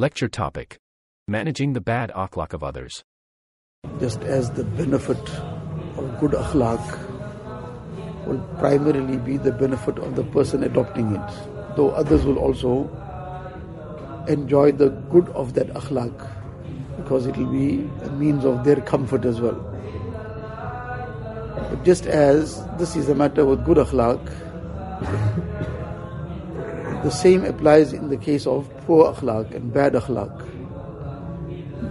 Lecture topic Managing the bad akhlaq of others. Just as the benefit of good akhlaq will primarily be the benefit of the person adopting it, though others will also enjoy the good of that akhlaq because it will be a means of their comfort as well. But just as this is a matter with good akhlaq, the same applies in the case of poor akhlaq and bad akhlaq.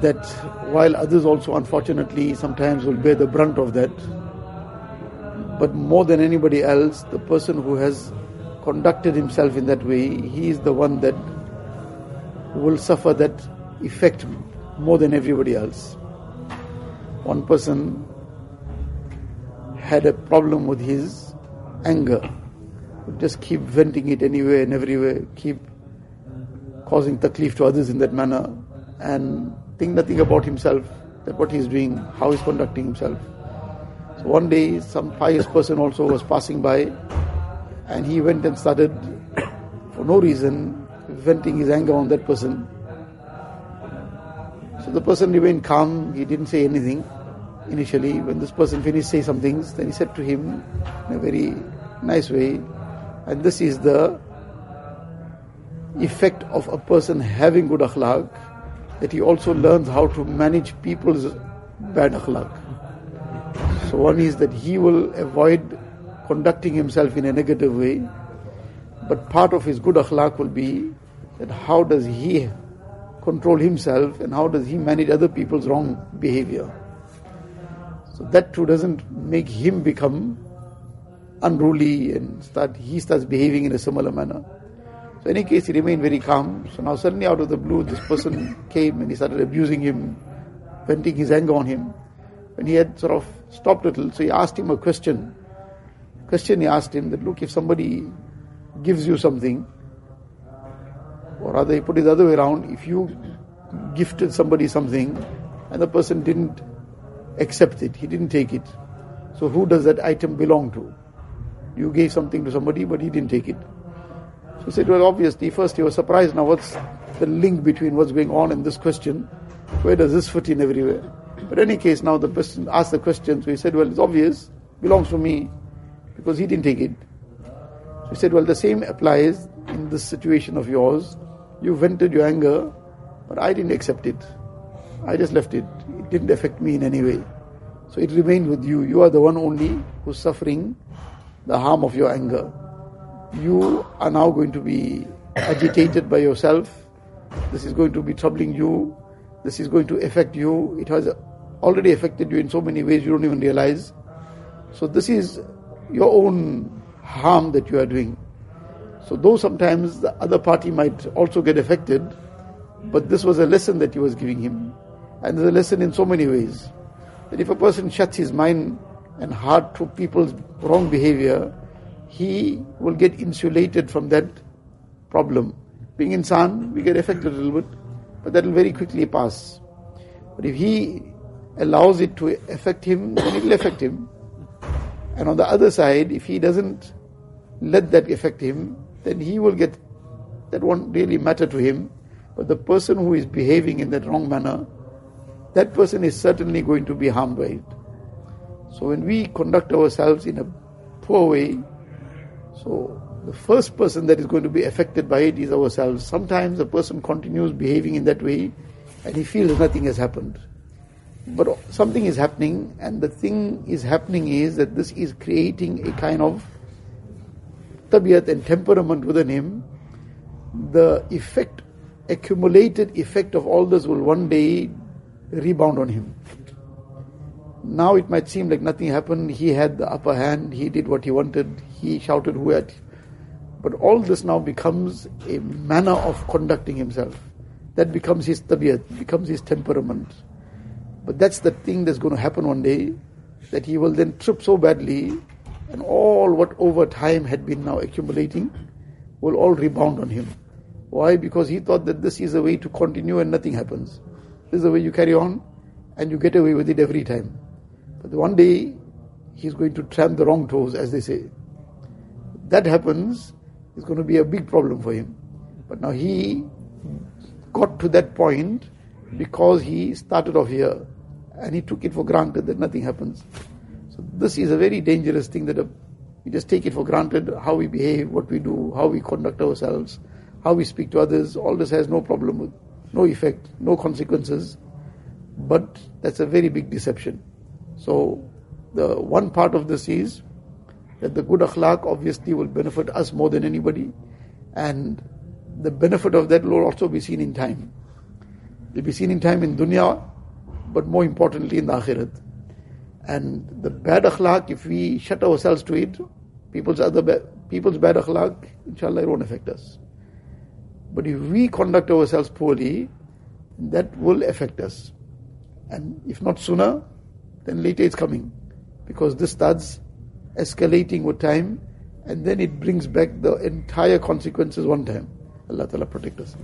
That while others also unfortunately sometimes will bear the brunt of that, but more than anybody else, the person who has conducted himself in that way, he is the one that will suffer that effect more than everybody else. One person had a problem with his anger, just keep venting it anywhere and everywhere, keep causing taklif to others in that manner, and think nothing about himself, that what he's doing, how he's conducting himself. So one day, some pious person also was passing by, and he went and started, for no reason, venting his anger on that person. So the person remained calm, he didn't say anything initially. When this person finished saying some things, then he said to him in a very nice way, and this is the effect of a person having good akhlaq, that he also learns how to manage people's bad akhlaq. So one is that he will avoid conducting himself in a negative way, but part of his good akhlaq will be that how does he control himself and how does he manage other people's wrong behavior. So that too doesn't make him become unruly and start he starts behaving in a similar manner. So in any case he remained very calm. So now suddenly out of the blue this person came and he started abusing him, venting his anger on him. When he had sort of stopped a little, so he asked him a question. Question he asked him that look if somebody gives you something or rather, he put it the other way around. If you gifted somebody something and the person didn't accept it, he didn't take it. So who does that item belong to? You gave something to somebody, but he didn't take it. So he said, well, obviously, first he was surprised. Now, what's the link between what's going on in this question? Where does this fit in everywhere? But in any case, now the person asked the question, so he said, well, it's obvious, belongs to me, because he didn't take it. So he said, well, the same applies in this situation of yours. You vented your anger, but I didn't accept it. I just left it. It didn't affect me in any way. So it remained with you. You are the one only who's suffering the harm of your anger. You are now going to be agitated by yourself. This is going to be troubling you. This is going to affect you. It has already affected you in so many ways you don't even realize. So this is your own harm that you are doing. So though sometimes the other party might also get affected, but this was a lesson that he was giving him. And there's a lesson in so many ways. That if a person shuts his mind and heart to people's wrong behavior, he will get insulated from that problem. Being insan, we get affected a little bit, but that will very quickly pass. But if he allows it to affect him, then it will affect him. And on the other side, if he doesn't let that affect him, then he will get, that won't really matter to him. But the person who is behaving in that wrong manner, that person is certainly going to be harmed by it. So when we conduct ourselves in a poor way, so the first person that is going to be affected by it is ourselves. Sometimes a person continues behaving in that way and he feels nothing has happened. But something is happening, and the thing is happening is that this is creating a kind of tabiat and temperament within him, the effect, accumulated effect of all this will one day rebound on him. Now it might seem like nothing happened, he had the upper hand, he did what he wanted, he shouted who had. But all this now becomes a manner of conducting himself. That becomes his tabiat, becomes his temperament. But that's the thing that's going to happen one day, that he will then trip so badly and all what over time had been now accumulating will all rebound on him. Why? Because he thought that this is a way to continue and nothing happens. This is the way you carry on and you get away with it every time. One day he's going to tramp the wrong toes, as they say. That happens, it's going to be a big problem for him. But now he got to that point because he started off here and he took it for granted that nothing happens. So this is a very dangerous thing that a, we just take it for granted how we behave, what we do, how we conduct ourselves, how we speak to others. All this has no problem with, no effect, no consequences. But that's a very big deception. So the one part of this is that the good akhlaq obviously will benefit us more than anybody, and the benefit of that will also be seen in time. It will be seen in time in dunya, but more importantly in the akhirat. And the bad akhlaq, if we shut ourselves to it, people's other ba- people's bad akhlaq, inshallah, it won't affect us. But if we conduct ourselves poorly, that will affect us. And if not sooner, then later it's coming. Because this starts escalating with time, and then it brings back the entire consequences one time. Allah Ta'ala protect us.